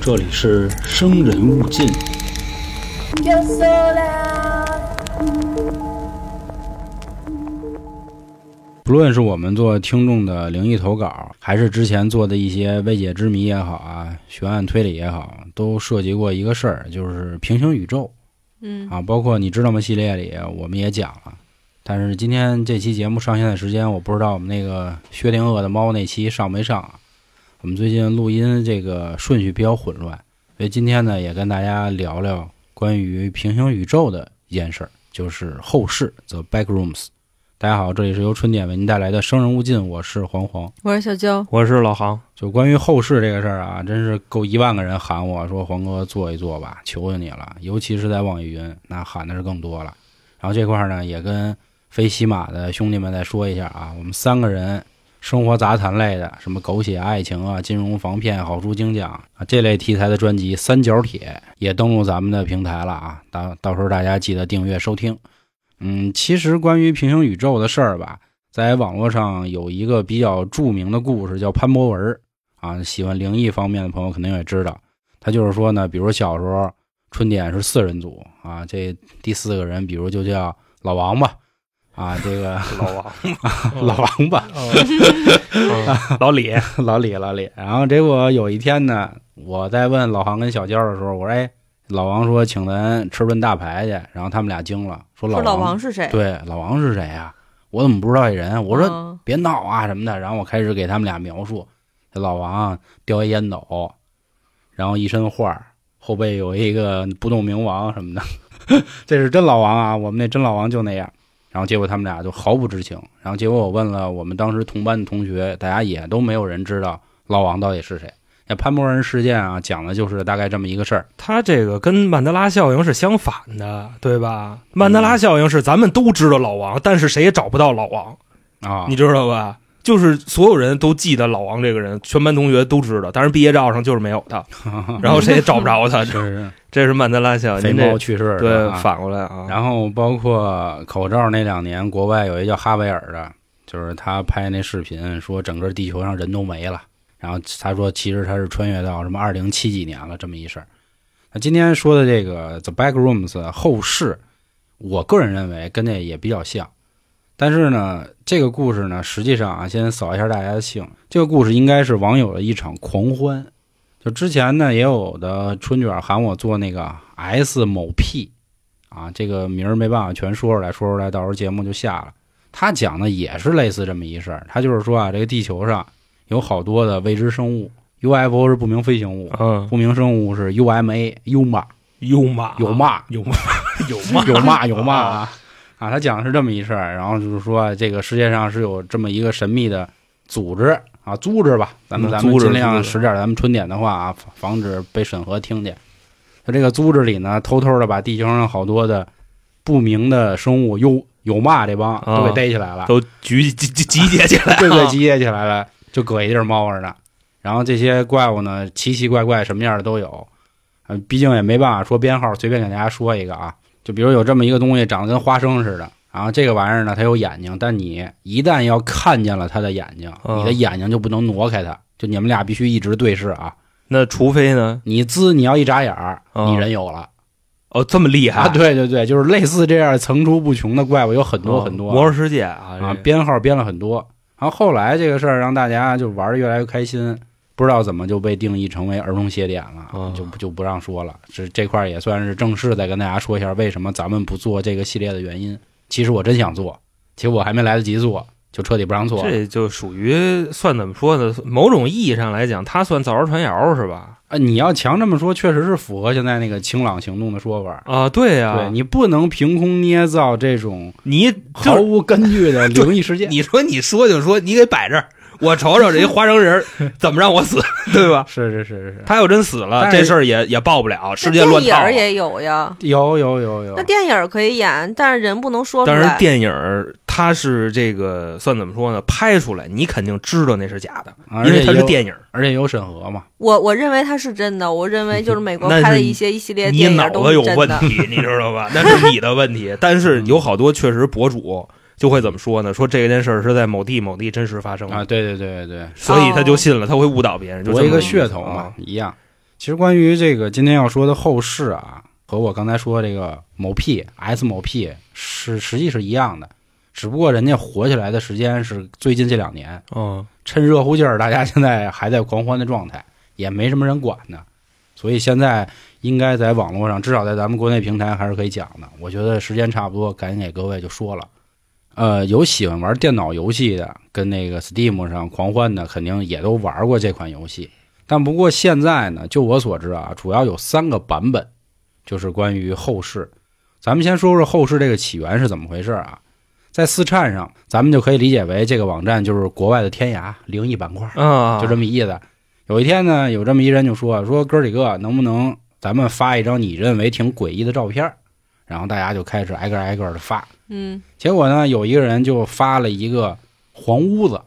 这里是生人勿近。不论是我们做听众的灵异投稿，还是之前做的一些未解之谜也好啊，悬案推理也好，都涉及过一个事儿，就是平行宇宙嗯啊。包括你知道吗？系列里我们也讲了，但是今天这期节目上线的时间，我不知道我们那个薛定谔的猫那期上没上啊。我们最近录音这个顺序比较混乱，所以今天呢也跟大家聊聊关于平行宇宙的一件事儿，就是后世 The Backrooms。大家好，这里是由春点为您带来的《生人勿近》，我是黄黄。我是小娇，我是老航，就关于后世这个事儿啊，真是够一万个人喊我说黄哥做一做吧，求求你了。尤其是在网易云，那喊的是更多了。然后这块儿呢，也跟非喜马的兄弟们再说一下啊，我们三个人生活杂谈类的，什么狗血爱情啊、金融防骗、好书精讲啊这类题材的专辑《三角铁》也登录咱们的平台了啊，到到时候大家记得订阅收听。嗯，其实关于平行宇宙的事儿吧，在网络上有一个比较著名的故事，叫潘博文啊。喜欢灵异方面的朋友肯定也知道，他就是说呢，比如小时候春点是四人组啊，这第四个人，比如就叫老王吧，啊，这个老王，老王吧，嗯 老李，老李老李。然后结果有一天呢，我在问老黄跟小娇的时候，我说：“哎，老王说请咱吃顿大排去。”然后他们俩惊了，说老王是谁？对，老王是谁呀、我怎么不知道这人？我说嗯别闹啊什么的。然后我开始给他们俩描述，这老王叼一烟斗，然后一身画，后背有一个不动明王什么的，这是真老王啊！我们那真老王就那样。然后结果他们俩就毫不知情。然后结果我问了我们当时同班的同学，大家也都没有人知道老王到底是谁。那潘博人事件啊，讲的就是大概这么一个事儿。他这个跟曼德拉效应是相反的，对吧？曼德拉效应是咱们都知道老王，但是谁也找不到老王，啊，你知道吧？就是所有人都记得老王这个人，全班同学都知道，但是毕业照上就是没有他，然后谁也找不着他，是是这是曼德拉效应。肥猫去世对啊反过来啊，然后包括口罩那两年，国外有一叫哈维尔的，就是他拍那视频说整个地球上人都没了，然后他说其实他是穿越到什么二零七几年了这么一事儿。那今天说的这个 The Backrooms 后世，我个人认为跟那也比较像，但是呢，这个故事呢，实际上啊，先扫一下大家的兴，这个故事应该是网友的一场狂欢。就之前呢，也有的春卷喊我做那个 S 某 P，啊，这个名儿没办法全说出来，说出来到时候节目就下了。他讲的也是类似这么一事儿，他就是说啊，这个地球上有好多的未知生物，UFO 是不明飞行物，嗯，不明生物是 UMA UMA 有骂有骂有骂有骂有骂有骂啊啊！他讲的是这么一事儿，然后就是说这个世界上是有这么一个神秘的组织啊，组织吧，咱们咱们尽量使点咱们春点的话啊，防防止被审核听见。他这个组织里呢，偷偷的把地球上好多的不明的生物有有嘛这帮都给逮起来了，都集集集集结起来，对对，集结起来了，就搁一地儿猫着呢。然后这些怪物呢，奇奇怪怪，什么样的都有。嗯，毕竟也没办法说编号，随便给大家说一个啊。就比如有这么一个东西，长得跟花生似的，然后这个玩意儿呢，它有眼睛，但你一旦要看见了它的眼睛，嗯你的眼睛就不能挪开它，就你们俩必须一直对视啊。那除非呢？你滋，你要一眨眼儿，嗯你人有了哦，这么厉害啊！对对对，就是类似这样层出不穷的怪物有很多哦很多。魔兽世界啊编号编了很多。然后后来这个事儿让大家就玩的越来越开心，不知道怎么就被定义成为儿童邪典了，哦就不就不让说了。这这块也算是正式再跟大家说一下，为什么咱们不做这个系列的原因。其实我真想做，其实我还没来得及做，就彻底不让做了。这就属于算怎么说呢？某种意义上来讲，他算造谣传谣是吧？啊，你要强这么说，确实是符合现在那个清朗行动的说法。啊，对呀、对你不能凭空捏造这种你毫无根据的灵异事件。你说你说就说，你给摆这儿，我瞅瞅这一花生人儿 怎么让我死，对吧？是是是是是，他要真死了，这事儿也也报不了，世界乱套了。电影儿也有呀，有有有有那。电影可以演，但是人不能说出来。但是电影儿它是这个算怎么说呢？拍出来你肯定知道那是假的，因为它是电影。而且有审核嘛。我我认为它是真的，我认为就是美国 拍的一些一系列电影脑子有都是真的。问题，你知道吧？那是你的问题。但是有好多确实博主就会怎么说呢？说这件事儿是在某地某地真实发生的啊，对对对对对，所以他就信了，他会误导别人，就多一个噱头嘛啊，一样。其实关于这个今天要说的后世啊，和我刚才说这个某 P S 某 P 是实际是一样的，只不过人家火起来的时间是最近这两年，嗯，趁热乎劲儿，大家现在还在狂欢的状态，也没什么人管呢，所以现在应该在网络上，至少在咱们国内平台还是可以讲的。我觉得时间差不多，赶紧给各位就说了。呃，有喜欢玩电脑游戏的，跟那个 Steam 上狂欢的，肯定也都玩过这款游戏。但不过现在呢，就我所知啊，主要有三个版本，就是关于后世。咱们先说说后世这个起源是怎么回事啊？在四颤上，咱们就可以理解为这个网站就是国外的天涯灵异板块，啊，就这么意思。有一天呢，有这么一人就说说哥几个能不能咱们发一张你认为挺诡异的照片？然后大家就开始挨个挨个的发。嗯结果呢，有一个人就发了一个黄屋子，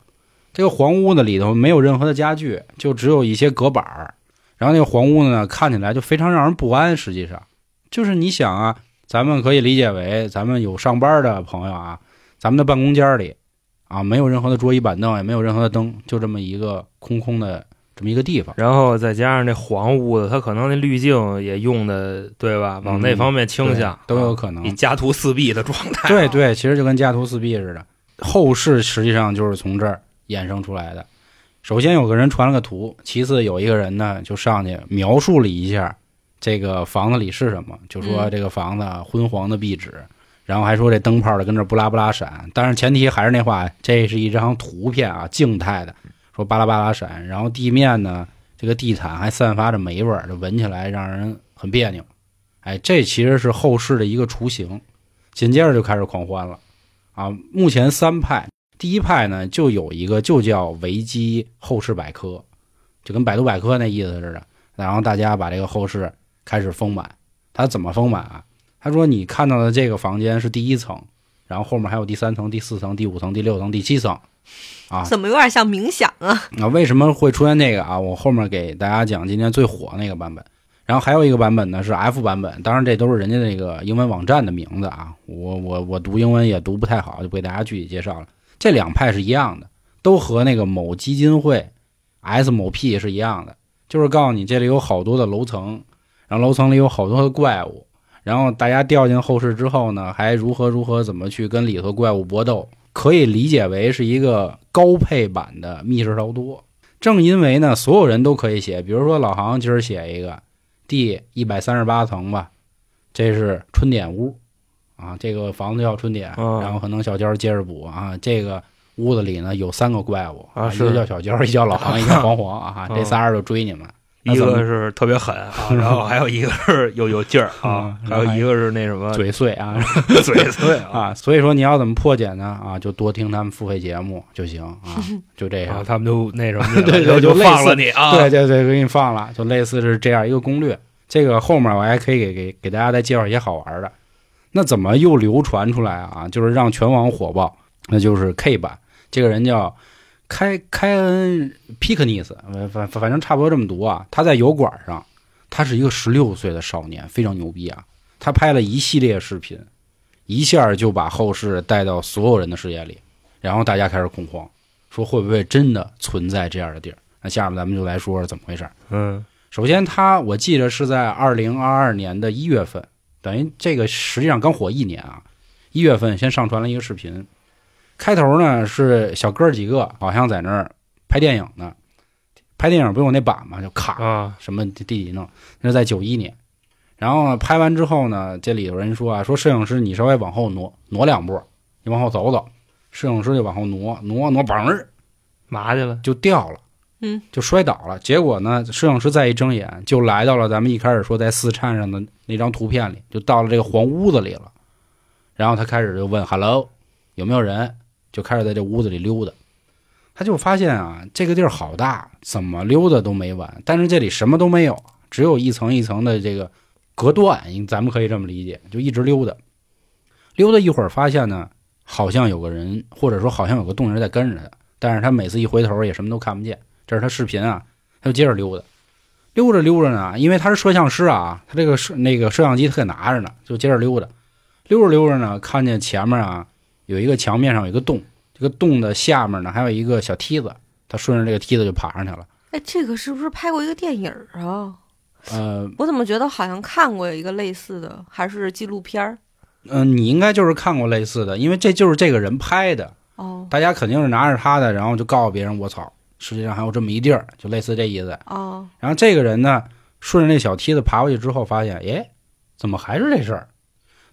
这个黄屋子里头没有任何的家具，就只有一些隔板儿。然后那个黄屋子呢，看起来就非常让人不安。实际上，就是你想啊，咱们可以理解为咱们有上班的朋友啊，咱们的办公间里啊，没有任何的桌椅板凳，也没有任何的灯，就这么一个空空的这么一个地方。然后再加上那黄屋子，它可能那滤镜也用的对吧？往那方面倾向、嗯都有啊可能以家徒四壁的状态、对，对，其实就跟家徒四壁似的。后世实际上就是从这儿衍生出来的。首先有个人传了个图，其次有一个人呢就上去描述了一下这个房子里是什么，就说嗯这个房子昏黄的壁纸，然后还说这灯泡的跟这不拉不拉闪。但是前提还是那话，这是一张图片啊，静态的，说巴拉巴拉闪。然后地面呢，这个地毯还散发着霉味儿，就闻起来让人很别扭。哎，这其实是后世的一个雏形。紧接着就开始狂欢了啊！目前三派，第一派呢就有一个就叫维基后世百科，就跟百度百科那意思似的。然后大家把这个后世开始丰满，他怎么丰满啊？他说你看到的这个房间是第一层，然后后面还有第三层、第四层、第五层、第六层、第七层啊。怎么有点像冥想啊？啊，为什么会出现这个啊？我后面给大家讲今天最火那个版本。然后还有一个版本呢是 F 版本，当然这都是人家那个英文网站的名字啊。我我我读英文也读不太好，就不给大家具体介绍了。这两派是一样的，都和那个某基金会 S 某 P 是一样的，就是告诉你这里有好多的楼层，然后楼层里有好多的怪物，然后大家掉进后世之后呢，还如何如何怎么去跟里头怪物搏斗，可以理解为是一个高配版的密室逃脱。正因为呢，所有人都可以写，比如说老杭今儿写一个第一百三十八层吧，这是春点屋啊，这个房子叫春点，嗯然后可能小娇接着补啊，这个屋子里呢有三个怪物啊一个叫小娇，一个叫老航，一个叫黄黄啊，嗯这仨人就追你们。那一个是特别狠啊，然后还有一个是有有劲儿啊，嗯还有一个是那什么嘴碎啊嘴碎 啊。啊！所以说你要怎么破解呢？啊，就多听他们付费节目就行啊，就这样啊，。他们就那什么 了，对对就就放了你啊，对对对，给你放了，就类似是这样一个攻略。这个后面我还可以给给给大家再介绍一些好玩的。那怎么又流传出来啊？就是让全网火爆，那就是 K 版，这个人叫开开恩皮克尼斯，呃反反正差不多这么读啊。他在油管上，他是一个十六岁的少年，非常牛逼啊。他拍了一系列视频，一下就把后世带到所有人的视野里，然后大家开始恐慌，说会不会真的存在这样的地儿？那下面咱们就来说说怎么回事。嗯首先，他我记得是在二零二二年的一月份，等于这个实际上刚火一年啊。一月份先上传了一个视频，开头呢是小哥几个好像在那儿拍电影呢，拍电影不有那板吗？就卡啊什么地底弄，那是在九一年。然后呢，拍完之后呢，这里头人说啊，说摄影师你稍微往后挪挪两步，你往后走走，摄影师就往后挪挪挪，嘣儿麻去了，就掉了，嗯，就摔倒了。结果呢，摄影师再一睁眼，就来到了咱们一开始说在四颤上的那张图片里，就到了这个黄屋子里了。然后他开始就问 “hello”，有没有人？就开始在这屋子里溜达。他就发现啊，这个地儿好大，怎么溜达都没完。但是这里什么都没有，只有一层一层的这个隔断，咱们可以这么理解，就一直溜达。溜达一会儿，发现呢，好像有个人，或者说好像有个动静在跟着他。但是他每次一回头也什么都看不见。这是他视频啊，他就接着溜达，溜着溜着呢，因为他是摄像师啊，他这个摄那个摄像机他给拿着呢，就接着溜达，溜着溜着呢，看见前面啊有一个墙面上有一个洞，这个洞的下面呢还有一个小梯子，他顺着这个梯子就爬上去了。哎，这个是不是拍过一个电影啊？呃，我怎么觉得好像看过有一个类似的，还是纪录片儿？嗯、你应该就是看过类似的，因为这就是这个人拍的，哦大家肯定是拿着他的，然后就告诉别人，我操，世界上还有这么一地儿，就类似这意思。哦，然后这个人呢，顺着那小梯子爬过去之后，发现，哎，怎么还是这事儿？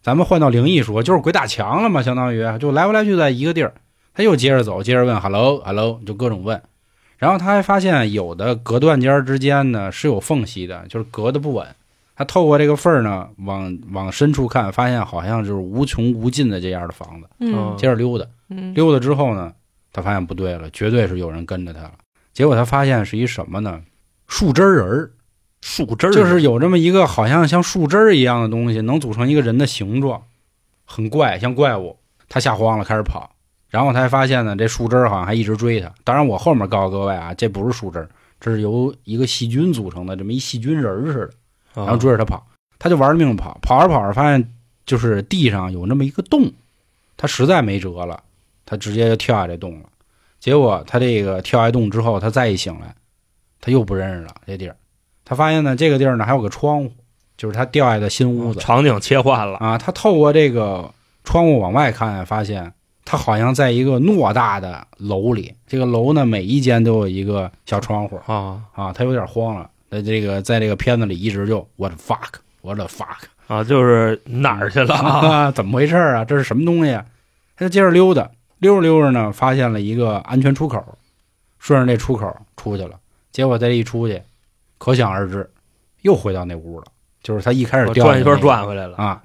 咱们换到灵异说，就是鬼打墙了嘛，相当于就来回来去在一个地儿。他又接着走，接着问，hello hello，就各种问。然后他还发现有的隔断间之间呢是有缝隙的，就是隔的不稳。他透过这个缝儿呢，往往深处看，发现好像就是无穷无尽的这样的房子。嗯接着溜达，嗯，溜达之后呢，他发现不对了，绝对是有人跟着他了。结果他发现是一什么呢？树枝人儿，树枝儿就是有这么一个好像像树枝儿一样的东西，能组成一个人的形状，很怪，像怪物。他吓慌了，开始跑。然后他还发现呢，这树枝儿好像还一直追他。当然，我后面告诉各位啊，这不是树枝儿，这是由一个细菌组成的，这么一细菌人儿似的。然然后追着他跑，他就玩命跑，跑着跑着发现就是地上有那么一个洞，他实在没辙了，他直接就跳下这洞了。结果他这个跳下洞之后，他再一醒来，他又不认识了这地儿。他发现呢，这个地儿呢还有个窗户，就是他掉下的新屋子场景切换了，啊。他透过这个窗户往外看，发现他好像在一个偌大的楼里。这个楼呢，每一间都有一个小窗户，啊啊，他有点慌了。在这个在这个片子里一直就 what the fuck，what the fuck 啊，就是哪儿去了啊？啊，怎么回事啊？这是什么东西啊？他就接着溜达，溜着溜着呢，发现了一个安全出口，顺着那出口出去了。结果这一出去，可想而知，又回到那屋了。就是他一开始掉转一圈转回来了啊。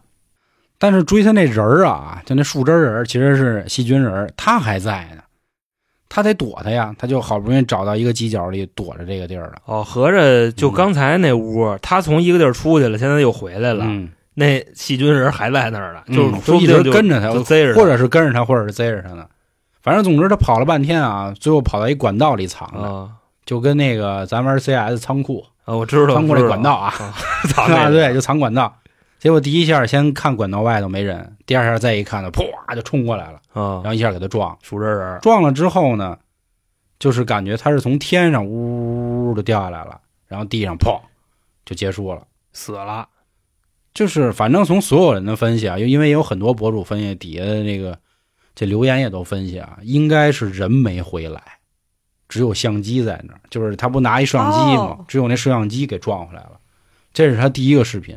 但是追他那人儿啊，就那树枝人儿，其实是细菌人儿，他还在呢。他得躲他呀，他就好不容易找到一个犄角里躲着这个地儿了。哦，合着就刚才那屋，他从一个地儿出去了，现在又回来了，嗯，那细菌人还在那儿呢，就就一直跟着他，就贼着他或者是跟着他，或者是贼着他呢。反正总之他跑了半天啊，最后跑到一管道里藏着，啊就跟那个咱玩 CS 仓库啊，我知道仓库那管道啊，操那啊个对，就藏管道。结果第一下先看管道外头没人，第二下再一看呢，噗就冲过来了，啊然，后一下给他撞了。树枝人撞了之后呢，就是感觉他是从天上呜的掉下来了，然后地上砰就结束了。死了，就是反正从所有人的分析啊，因为也有很多博主分析，底下的那个这留言也都分析啊，应该是人没回来，只有相机在那儿，就是他不拿一摄像机吗？哦只有那摄像机给撞回来了。这是他第一个视频，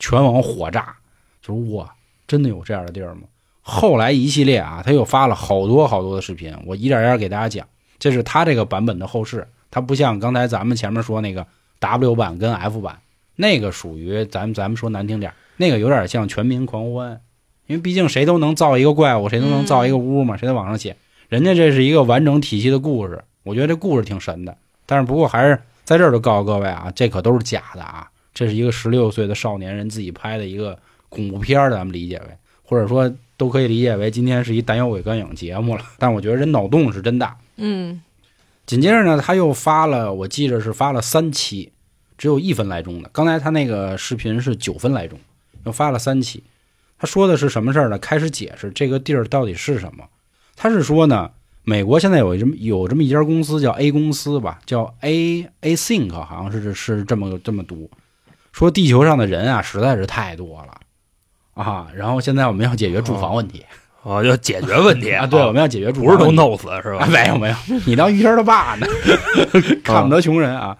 全网火炸，就是哇，真的有这样的地儿吗？后来一系列啊，他又发了好多好多的视频，我一点一点给大家讲。这是他这个版本的后世，他不像刚才咱们前面说那个 W 版跟 F 版，那个属于咱们咱们说难听点儿，那个有点像全民狂欢，因为毕竟谁都能造一个怪物，谁都能造一个屋嘛，谁在网上写，人家这是一个完整体系的故事，我觉得这故事挺神的。但是不过还是在这儿就告诉各位啊，这可都是假的啊，这是一个十六岁的少年人自己拍的一个恐怖片儿，咱们理解为，或者说都可以理解为今天是一胆小鬼观影节目了。但我觉得人脑洞是真大。嗯，紧接着呢，他又发了，我记着是发了三期，只有一分来钟的。刚才他那个视频是九分来钟，又发了三期。他说的是什么事儿呢？开始解释这个地儿到底是什么。他是说呢，美国现在有这么有这么一家公司叫 A 公司吧，叫 A A Think，好像是是这么这么读。说地球上的人啊实在是太多了啊，然后现在我们要解决住房问题、哦，要解决问题 啊，对，我们要解决住不是。都弄死是啊，吧？没有没有，你当于谦儿他爸呢，看不得穷人啊。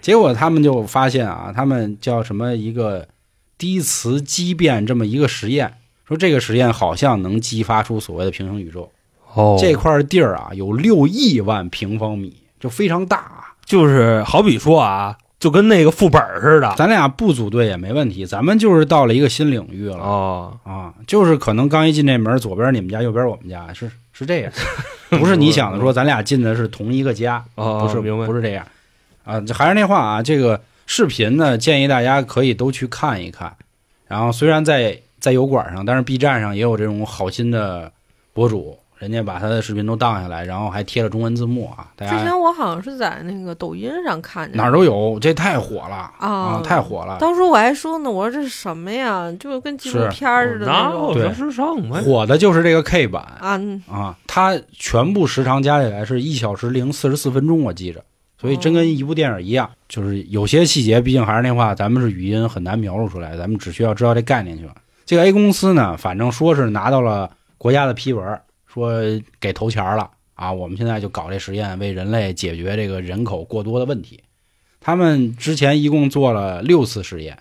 结果他们就发现啊，他们叫什么一个低磁畸变这么一个实验，说这个实验好像能激发出所谓的平行宇宙。哦这块地儿啊有六亿万平方米，就非常大啊。就是好比说啊，就跟那个副本似的咱俩不组队也没问题，咱们就是到了一个新领域了哦，啊，就是可能刚一进这门，左边你们家，右边我们家，是是这样，不是你想的说咱俩进的是同一个家，哦，不是明白不是这样啊。还是那话啊，这个视频呢，建议大家可以都去看一看。然后虽然在在油管上，但是 B 站上也有这种好心的博主，人家把他的视频都当下来，然后还贴了中文字幕啊，大家之前我好像是在那个抖音上看见的哪儿都有，这太火了啊太火了。当时我还说呢，我说这是什么呀？就跟纪录片似的那哪种对有这时尚吗？火的就是这个 K 版啊。嗯啊，它全部时长加起来是一小时零四十四分钟，我记着，所以真跟一部电影一样，就是有些细节，毕竟还是那话，咱们是语音很难描述出来，咱们只需要知道这概念就完。这个 A 公司呢，反正说是拿到了国家的批文，说给投钱了啊，我们现在就搞这实验，为人类解决这个人口过多的问题。他们之前一共做了六次实验，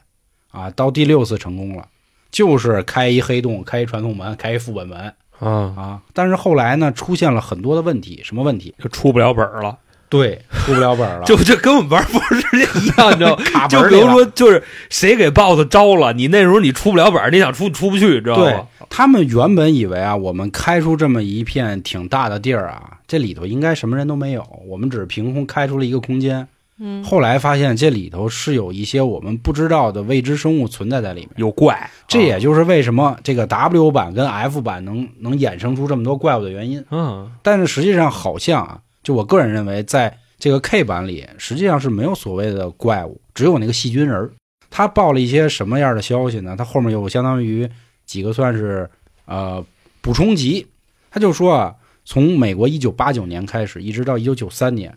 啊，到第六次成功了，就是开一黑洞，开一传送门，开一副本门啊，啊。但是后来呢，出现了很多的问题，什么问题？就出不了本儿了，对，出不了本儿了，就这跟我们玩《魔兽世界》一样，你知道吗？就比如说，就是谁给 BOSS 招了，你那时候你出不了本儿，你想出出不去，知道吗？他们原本以为啊，我们开出这么一片挺大的地儿啊，这里头应该什么人都没有，我们只是凭空开出了一个空间。嗯，后来发现这里头是有一些我们不知道的未知生物存在在里面。有怪，这也就是为什么这个 W 版跟 F 版能能衍生出这么多怪物的原因。嗯，但是实际上好像啊，就我个人认为，在这个 K 版里，实际上是没有所谓的怪物，只有那个细菌人儿。他报了一些什么样的消息呢？他后面有相当于几个算是呃补充集，他就说啊，从美国一九八九年开始，一直到一九九三年，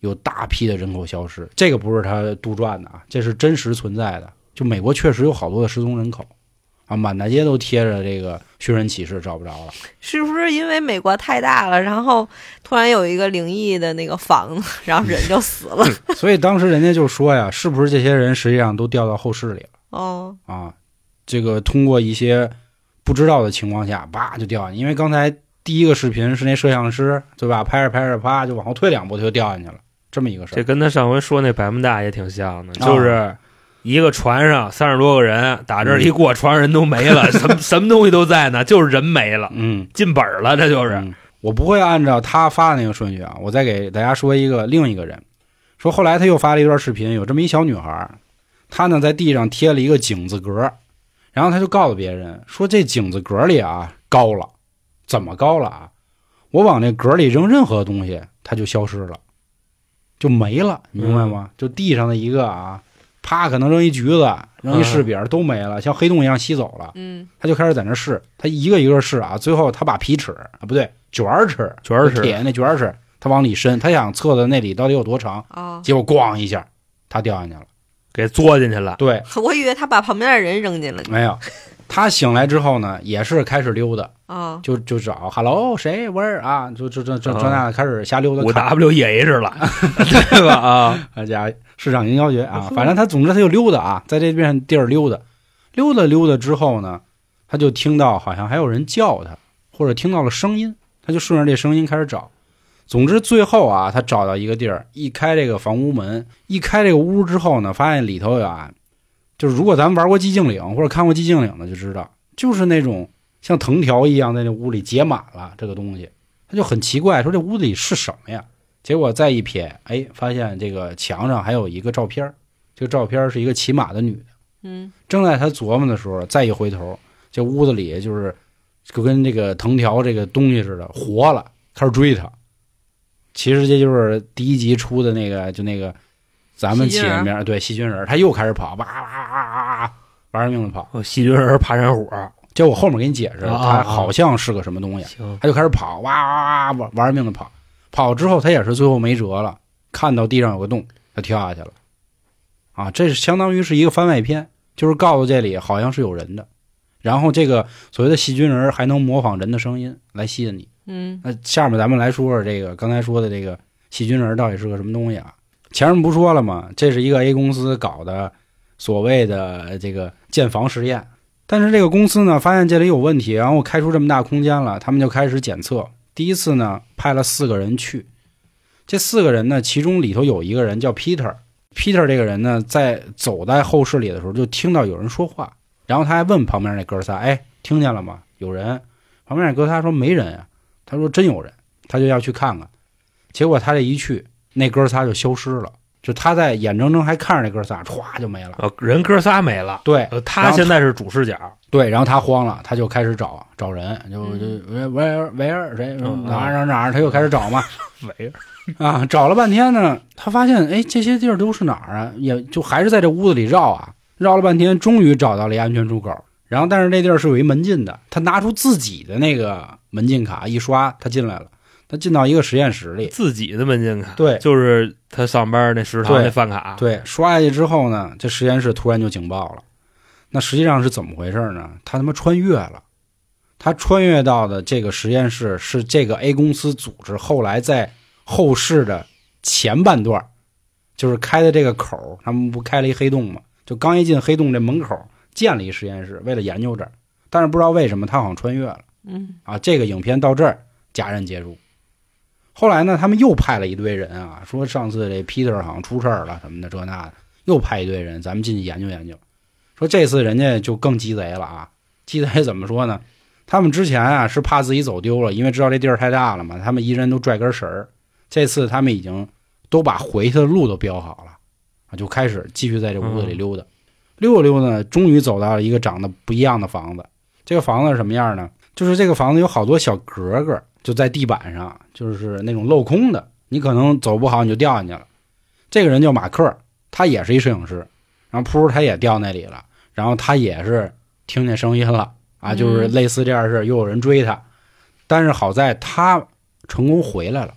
有大批的人口消失。这个不是他杜撰的啊，这是真实存在的。就美国确实有好多的失踪人口啊，满大街都贴着这个寻人启事，找不着了。是不是因为美国太大了，然后突然有一个灵异的那个房子，然后人就死了？所以当时人家就说呀，是不是这些人实际上都掉到后室里了哦，啊？这个通过一些不知道的情况下，叭就掉下去。因为刚才第一个视频是那摄像师对吧，拍着拍着，啪就往后退两步，他就掉下去了，这么一个事儿。这跟他上回说那百慕大也挺像的，啊。就是一个船上三十多个人，打这儿一过，船上人都没了，什么什么东西都在呢，就是人没了，嗯，进本儿了，这就是。嗯。我不会按照他发的那个顺序啊，我再给大家说一个另一个人，说后来他又发了一段视频，有这么一小女孩儿，她呢在地上贴了一个井字格，然后他就告诉别人说这井子格里啊高了，怎么高了啊？我往那格里扔任何东西，它就消失了，就没了，你明白吗？就地上的一个啊，啪，可能扔一橘子，扔一柿饼都没了，像黑洞一样吸走了。嗯，他就开始在那试，他一个一个试啊，最后他把皮尺啊不对卷尺卷尺铁那卷尺，他往里伸，他想测的那里到底有多长，啊，结果咣一下，他掉下去了。给作进去了，对，我以为他把旁边的人扔进了。没有，他醒来之后呢，也是开始溜达，啊，就就找 hello 谁？喂儿啊，就就这这这啊。那开始瞎溜达五。W E H 了，对吧？啊，大家市场营销学啊，反正他总之他就溜达啊，在这片地儿溜达，溜达溜达之后呢，他就听到好像还有人叫他，或者听到了声音，他就顺着这声音开始找。总之最后啊，他找到一个地儿，一开这个房屋门，一开这个屋之后呢，发现里头啊，就是如果咱们玩过寂静岭或者看过寂静岭的就知道，就是那种像藤条一样在那屋里结满了这个东西，他就很奇怪，说这屋子里是什么呀？结果再一瞥，哎，发现这个墙上还有一个照片这个照片是一个骑马的女的。嗯，正在他琢磨的时候，再一回头，这屋子里就是就跟这个藤条这个东西似的活了，开始追他。其实这就是第一集出的那个，就那个咱们起的名，对细菌人，他又开始跑，哇哇哇哇哇，玩命的跑。哦细菌人爬山虎，就我后面给你解释，他好像是个什么东西。行，他就开始跑，哇哇哇玩玩命的跑，跑之后他也是最后没辙了，看到地上有个洞，他跳下去了。啊，这是相当于是一个番外篇，就是告诉这里好像是有人的，然后这个所谓的细菌人还能模仿人的声音来吸引你。嗯，那下面咱们来说说这个刚才说的这个细菌人到底是个什么东西啊？前面不说了吗？这是一个 A 公司搞的所谓的这个建房实验，但是这个公司呢发现这里有问题，然后开出这么大空间了，他们就开始检测。第一次呢派了四个人去，这四个人呢其中里头有一个人叫 Peter。Peter 这个人呢，在走在后室里的时候，就听到有人说话，然后他还问旁边那哥仨：“哎，听见了吗？有人？”旁边那哥仨说：“没人啊。”他说：“真有人。”他就要去看看，结果他这一去，那哥仨就消失了，就他在眼睁睁还看着那哥仨歘就没了。呃，人哥仨没了，对呃，他现在是主视角，对，然后他慌了，他就开始找找人，就嗯就维维尔维尔谁嗯哪儿哪儿哪儿，他又开始找嘛。啊，找了半天呢，他发现哎，这些地儿都是哪儿啊？也就还是在这屋子里绕啊，绕了半天，终于找到了一安全出口。然后，但是那地儿是有一门禁的，他拿出自己的那个门禁卡一刷，他进来了。他进到一个实验室里，自己的门禁卡，对就是他上班那食堂那饭卡，对，刷下去之后呢，这实验室突然就警报了。那实际上是怎么回事呢？他他妈穿越了，他穿越到的这个实验室是这个 A 公司组织后来在后世的前半段，就是开的这个口儿，他们不开了一黑洞吗？就刚一进黑洞这门口建了一实验室，为了研究这儿。但是不知道为什么他好像穿越了嗯啊。这个影片到这儿戛然结束。后来呢，他们又派了一堆人啊，说上次这 Peter 好像出事儿了什么的，这那的，又派一堆人，咱们进去研究研究。说这次人家就更鸡贼了啊！鸡贼怎么说呢？他们之前啊是怕自己走丢了，因为知道这地儿太大了嘛，他们一人都拽根绳儿。这次他们已经都把回去的路都标好了啊，就开始继续在这屋子里溜达，溜达溜达呢，终于走到了一个长得不一样的房子。这个房子是什么样呢？就是这个房子有好多小格格，就在地板上，就是那种镂空的，你可能走不好你就掉进去了。这个人叫马克，他也是一摄影师，然后噗他也掉那里了，然后他也是听见声音了啊，嗯就是类似这样的事，又有人追他，但是好在他成功回来了。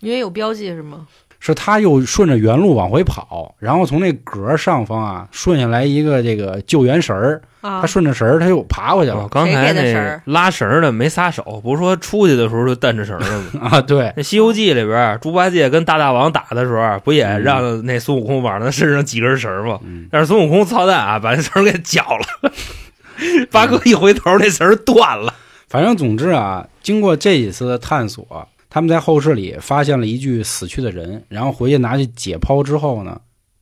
因为有标记是吗？是他又顺着原路往回跑，然后从那格上方啊顺下来一个这个救援绳儿，啊他，顺着绳儿他又爬过去了哦，刚才那拉绳儿的没撒手，不是说出去的时候就蹬着绳儿了吗？啊，对，那《西游记》里边，猪八戒跟大大王打的时候，不也嗯让那孙悟空往他身上几根绳儿吗？嗯，但是孙悟空操蛋啊，把那绳儿给绞了。八哥一回头，那绳儿断了。反正总之啊，经过这几次的探索，他们在后室里发现了一具死去的人，然后回去拿去解剖之后呢，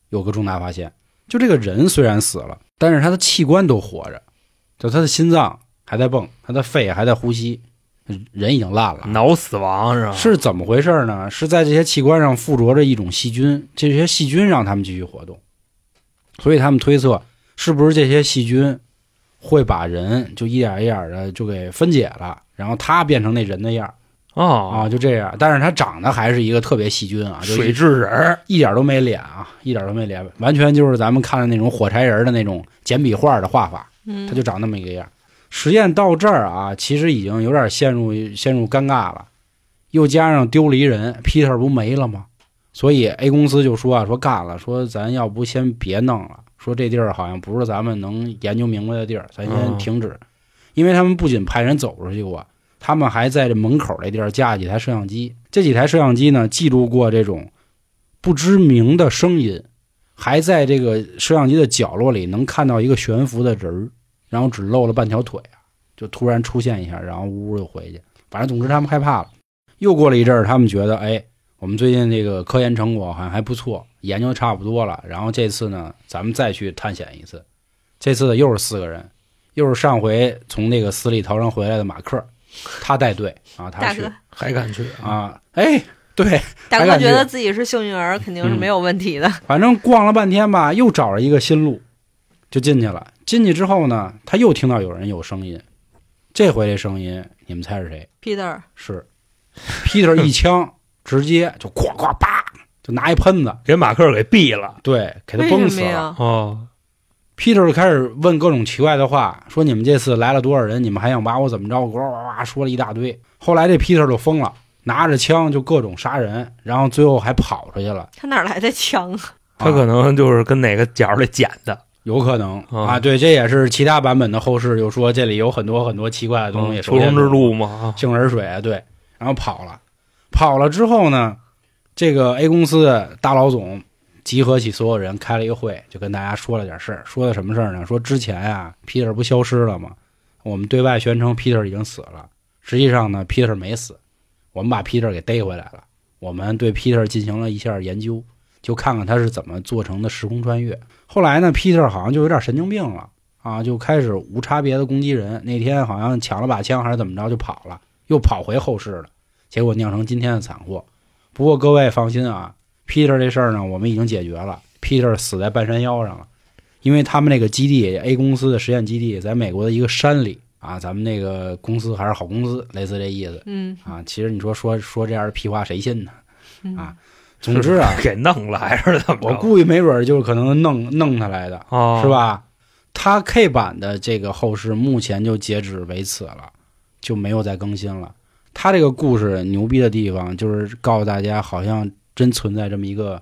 有个重大发现，就这个人虽然死了，但是他的器官都活着，就他的心脏还在蹦，他的肺还在呼吸，人已经烂了。脑死亡是吧？是怎么回事呢？是在这些器官上附着着一种细菌，这些细菌让他们继续活动，所以他们推测是不是这些细菌会把人就一点一点的就给分解了，然后他变成那人的样儿哦啊，就这样。但是他长得还是一个特别细菌啊，就水蛭人儿一点都没脸啊，一点都没脸，完全就是咱们看的那种火柴人的那种简笔画的画法。嗯，他就长那么一个样。实验到这儿啊，其实已经有点陷入陷入尴尬了，又加上丢了一人，Peter 不没了吗？所以 A 公司就说啊，说干了，说咱要不先别弄了，说这地儿好像不是咱们能研究明白的地儿，咱先嗯停止。因为他们不仅派人走出去过，他们还在这门口这地儿架几台摄像机，这几台摄像机呢记录过这种不知名的声音，还在这个摄像机的角落里能看到一个悬浮的人儿，然后只露了半条腿啊，就突然出现一下，然后呜呜又回去。反正总之他们害怕了。又过了一阵儿，他们觉得，哎，我们最近这个科研成果好像还不错，研究的差不多了。然后这次呢，咱们再去探险一次。这次又是四个人，又是上回从那个死里逃生回来的马克，他带队啊，他去大哥，还敢去？啊，哎，对，大哥觉得自己是幸运儿，肯定是没有问题的。反正逛了半天吧，又找了一个新路，就进去了。进去之后呢，他又听到有人有声音，这回这声音你们猜是谁？Peter，是 Peter 一枪直接就咵咵叭，就拿一喷子，给马克给毙了。对，给他崩死了。哦，Peter 就开始问各种奇怪的话，说你们这次来了多少人？你们还想把我怎么着？呱呱呱说了一大堆。后来这 Peter 就疯了，拿着枪就各种杀人，然后最后还跑出去了。他哪来的枪啊？他可能就是跟哪个角里捡的有可能啊啊，对，这也是其他版本的后世又说这里有很多很多奇怪的东西，嗯求生之路嘛。杏仁水啊，对，然后跑了，跑了之后呢，这个 A 公司的大老总集合起所有人开了一个会，就跟大家说了点事儿，说的什么事儿呢？说之前啊，Peter 不消失了吗？我们对外宣称 Peter 已经死了，实际上呢，Peter 没死，我们把 Peter 给逮回来了，我们对 Peter 进行了一下研究，就看看他是怎么做成的时空穿越。后来呢，Peter 好像就有点神经病了啊，就开始无差别的攻击人。那天好像抢了把枪还是怎么着，就跑了，又跑回后世了，结果酿成今天的惨祸。不过各位放心啊 Peter 这事儿呢，我们已经解决了，Peter 死在半山腰上了，因为他们那个基地 A 公司的实验基地在美国的一个山里啊，咱们那个公司还是好公司，类似这意思嗯啊。其实你说说说这样的屁话谁信呢？嗯啊总之啊，给弄了还是怎么着？我估计没准儿就是可能弄弄他来的，啊，是？吧？他 K 版的这个后世目前就截止为此了，就没有再更新了。他这个故事牛逼的地方就是告诉大家，好像真存在这么一个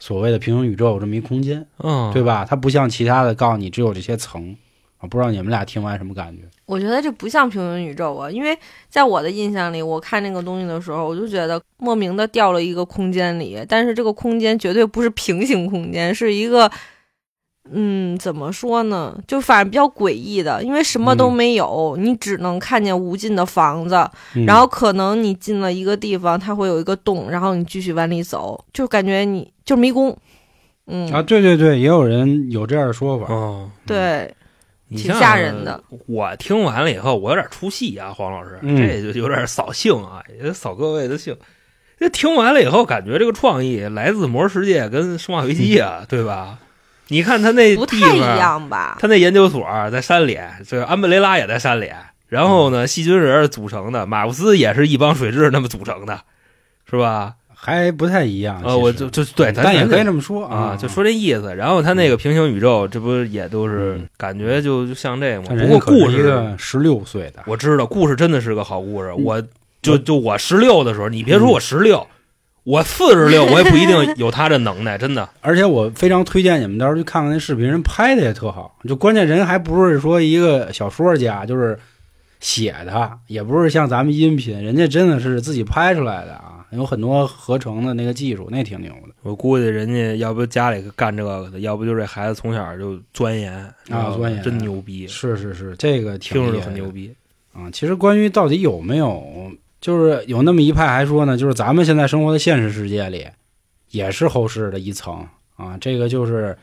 所谓的平行宇宙这么一空间，嗯，对吧？它不像其他的告诉你只有这些层啊，不知道你们俩听完什么感觉？我觉得这不像平行宇宙啊，因为在我的印象里，我看那个东西的时候，我就觉得莫名的掉了一个空间里，但是这个空间绝对不是平行空间，是一个，嗯，怎么说呢？就反正比较诡异的，因为什么都嗯没有，你只能看见无尽的房子，嗯然后可能你进了一个地方，它会有一个洞，然后你继续往里走，就感觉你就迷宫，嗯，啊，对对对，也有人有这样的说法。哦，对，挺吓人的。我听完了以后，我有点出戏啊，黄老师，嗯这就有点扫兴啊，也扫各位的兴。这听完了以后，感觉这个创意来自《魔兽世界》跟《生化危机》啊，对吧？你看他那不太一地方，样吧？他那研究所在山里，这安布雷拉也在山里，然后呢，细菌人组成的，马布斯也是一帮水蛭那么组成的，是吧？还不太一样。呃，我就就对，咱但也可以这么说啊，就说这意思。然后他那个平行宇宙，这不也都是嗯感觉就就像这个吗？不过故事个十六岁的，我知道，故事真的是个好故事。嗯我就就我十六的时候，你别说嗯我十六，我四十六，我也不一定有他这能耐，真的。而且我非常推荐你们到时候去看看那视频，人拍的也特好。就关键人还不是说一个小说家，就是写的，也不是像咱们音频，人家真的是自己拍出来的啊，有很多合成的那个技术，那挺牛的我估计人家要不家里干这个的，要不就这孩子从小就钻研啊钻研真牛逼，是是是，这个挺听着就很牛逼。啊。其实关于到底有没有，就是有那么一派还说呢，就是咱们现在生活的现实世界里，也是后世的一层啊。这个就是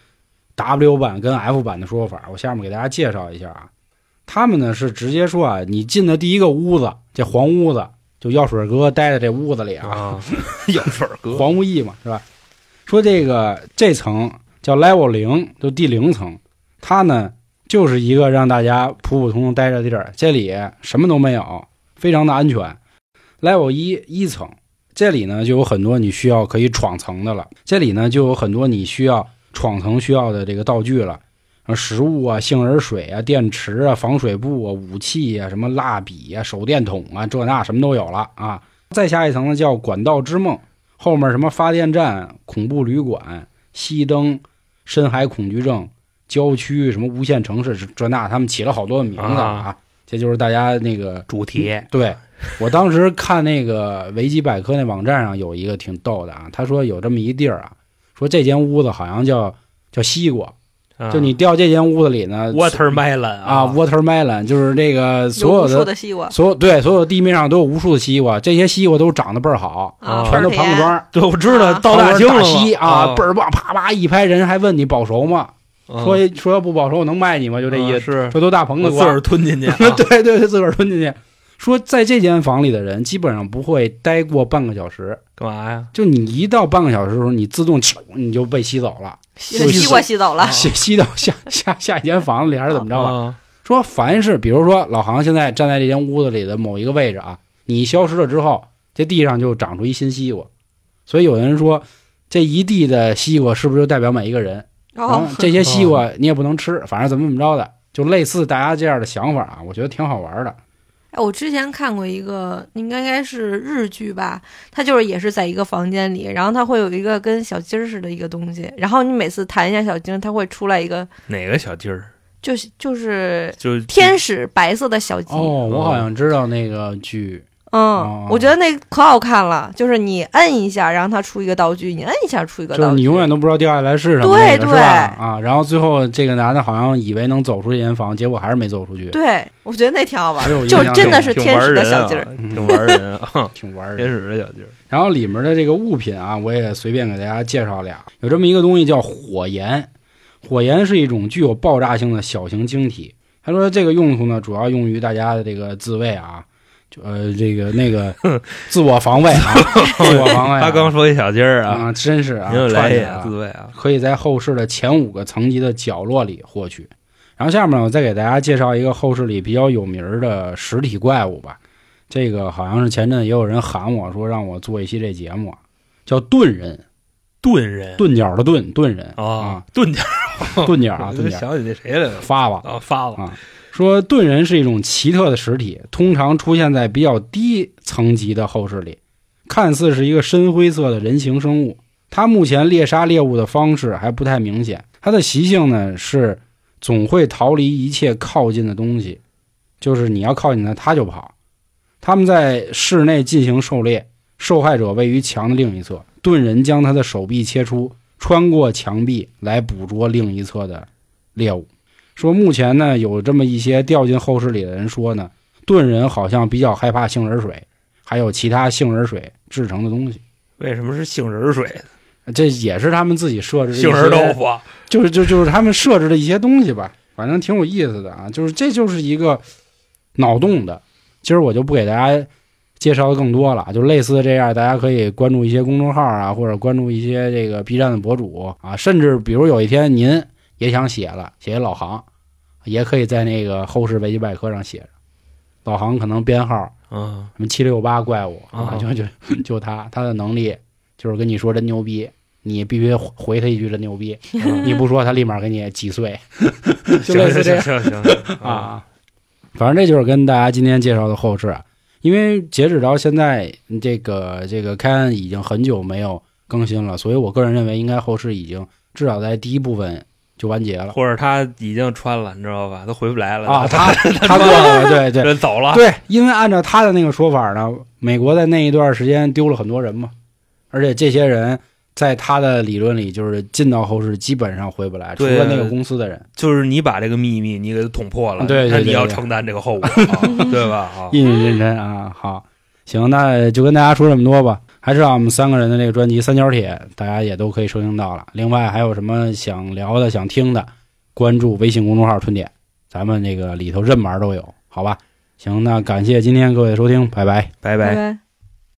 W 版跟 F 版的说法，我下面给大家介绍一下啊。他们呢是直接说啊，你进的第一个屋子，这黄屋子，就药水哥待在这屋子里啊，啊，药水哥，黄无义嘛，是吧？说这个这层叫 level 零，就第零层，它呢就是一个让大家普普通通待着的地儿，这里什么都没有，非常的安全。Level 一一层，这里呢就有很多你需要可以闯层的了，这里呢就有很多你需要闯层需要的这个道具了。啊，食物啊，杏仁水啊，电池啊，防水布啊，武器啊，什么蜡笔啊，手电筒啊，这那什么都有了啊。再下一层呢，叫管道之梦，后面什么发电站、恐怖旅馆、熄灯、深海恐惧症、郊区什么无限城市这那，他们起了好多的名字啊。这就是大家那个主题对 我当时看那个维基百科那网站上有一个挺逗的啊，他说有这么一地儿啊，说这间屋子好像叫叫西瓜，啊。就你掉这间屋子里呢 watermelon 啊，watermelon 就是这个所有的的西瓜，所有对所有地面上都有无数的西瓜，这些西瓜都长得倍儿好，啊全都倍儿甜庞各庄。对，我知道啊。到大西啊，倍儿棒，啪啪一拍，人还问你保熟吗？啊。说说要不保熟，我能卖你吗？就这意思。这都大棚子瓜我自个儿，吞进去啊，对对对，自个儿吞进去。说在这间房里的人基本上不会待过半个小时，干嘛呀？就你一到半个小时的时候，你自动你就被吸走了，吸西瓜吸走了，吸吸到下 下下一间房子里还是怎么着吧？啊说凡是比如说老航现在站在这间屋子里的某一个位置啊，你消失了之后，这地上就长出一新西瓜，所以有人说这一地的西瓜是不是就代表每一个人？然后哦，这些西瓜你也不能吃，反正怎么怎么着的，就类似大家这样的想法啊，我觉得挺好玩的。哎，我之前看过一个，应该应该是日剧吧，它就是也是在一个房间里，然后它会有一个跟小鸡儿似的一个东西，然后你每次弹一下小鸡儿，它会出来一个，哪个小鸡儿？就是就是就是天使白色的小鸡，哦，我好像知道那个剧，嗯，哦我觉得那可好看了，就是你摁一下，然后它出一个道具，你摁一下出一个道具，就是你永远都不知道掉下来是什么对对？啊，然后最后这个男的好像以为能走出这间房，结果还是没走出去，对，我觉得那挺好玩就真的是 天使的小鸡儿，挺玩人啊，挺玩天。使的小鸡儿。然后里面的这个物品啊，我也随便给大家介绍俩，有这么一个东西叫火焰，火焰是一种具有爆炸性的小型晶体。他说这个用途呢，主要用于大家的这个自卫啊。就呃这个那个自我防卫啊，自我防卫啊。他刚说一小鸡儿啊，啊，真是啊，您就来一串起来了自卫啊，可以在后世的前五个层级的角落里获取。然后下面呢，我再给大家介绍一个后世里比较有名的实体怪物吧。这个好像是前阵也有人喊我说让我做一期这节目啊，叫盾人，盾人盾角的钝，盾人啊啊，，盾家钝角啊，我就钝角想起那谁来了发吧。啊，发了啊说盾人是一种奇特的实体，通常出现在比较低层级的后室里，看似是一个深灰色的人形生物。它目前猎杀猎物的方式还不太明显，它的习性呢是总会逃离一切靠近的东西，就是你要靠近它，它就跑。他们在室内进行狩猎，受害者位于墙的另一侧，盾人将他的手臂切出，穿过墙壁来捕捉另一侧的猎物。说目前呢，有这么一些掉进后室里的人说呢，盾人好像比较害怕杏仁水，还有其他杏仁水制成的东西。为什么是杏仁水？这也是他们自己设置的杏仁豆，腐啊就是就就是他们设置的一些东西吧，反正挺有意思的啊。就是这就是一个脑洞的，今儿我就不给大家介绍的更多了，就类似这样，大家可以关注一些公众号啊，或者关注一些这个 B 站的博主啊，甚至比如有一天您也想写了，写一老航，也可以在那个后世维基百科上写着，老航可能编号嗯，什么七六八怪物啊，啊就就就他他的能力就是跟你说真牛逼，你必须回他一句真牛逼，你不说他立马给你击碎，就类似这样 啊。反正这就是跟大家今天介绍的后事啊，因为截止到现在，这个这个开恩已经很久没有更新了，所以我个人认为应该后世已经至少在第一部分就完结了或者他已经穿了，你知道吧？他回不来了啊。他 他过了，对对人走了，对，因为按照他的那个说法呢，美国在那一段时间丢了很多人嘛，而且这些人在他的理论里就是进到后世基本上回不来，除了那个公司的人。就是你把这个秘密你给他捅破了，对对对那你要承担这个后果，啊对吧？啊，印印认真啊，好，行，那就跟大家说这么多吧。还是让我们三个人的这个专辑《三角铁》，大家也都可以收听到了。另外还有什么想聊的、想听的，关注微信公众号“春点”，咱们这个里头任玩都有，好吧？行，那感谢今天各位收听，拜拜。拜拜。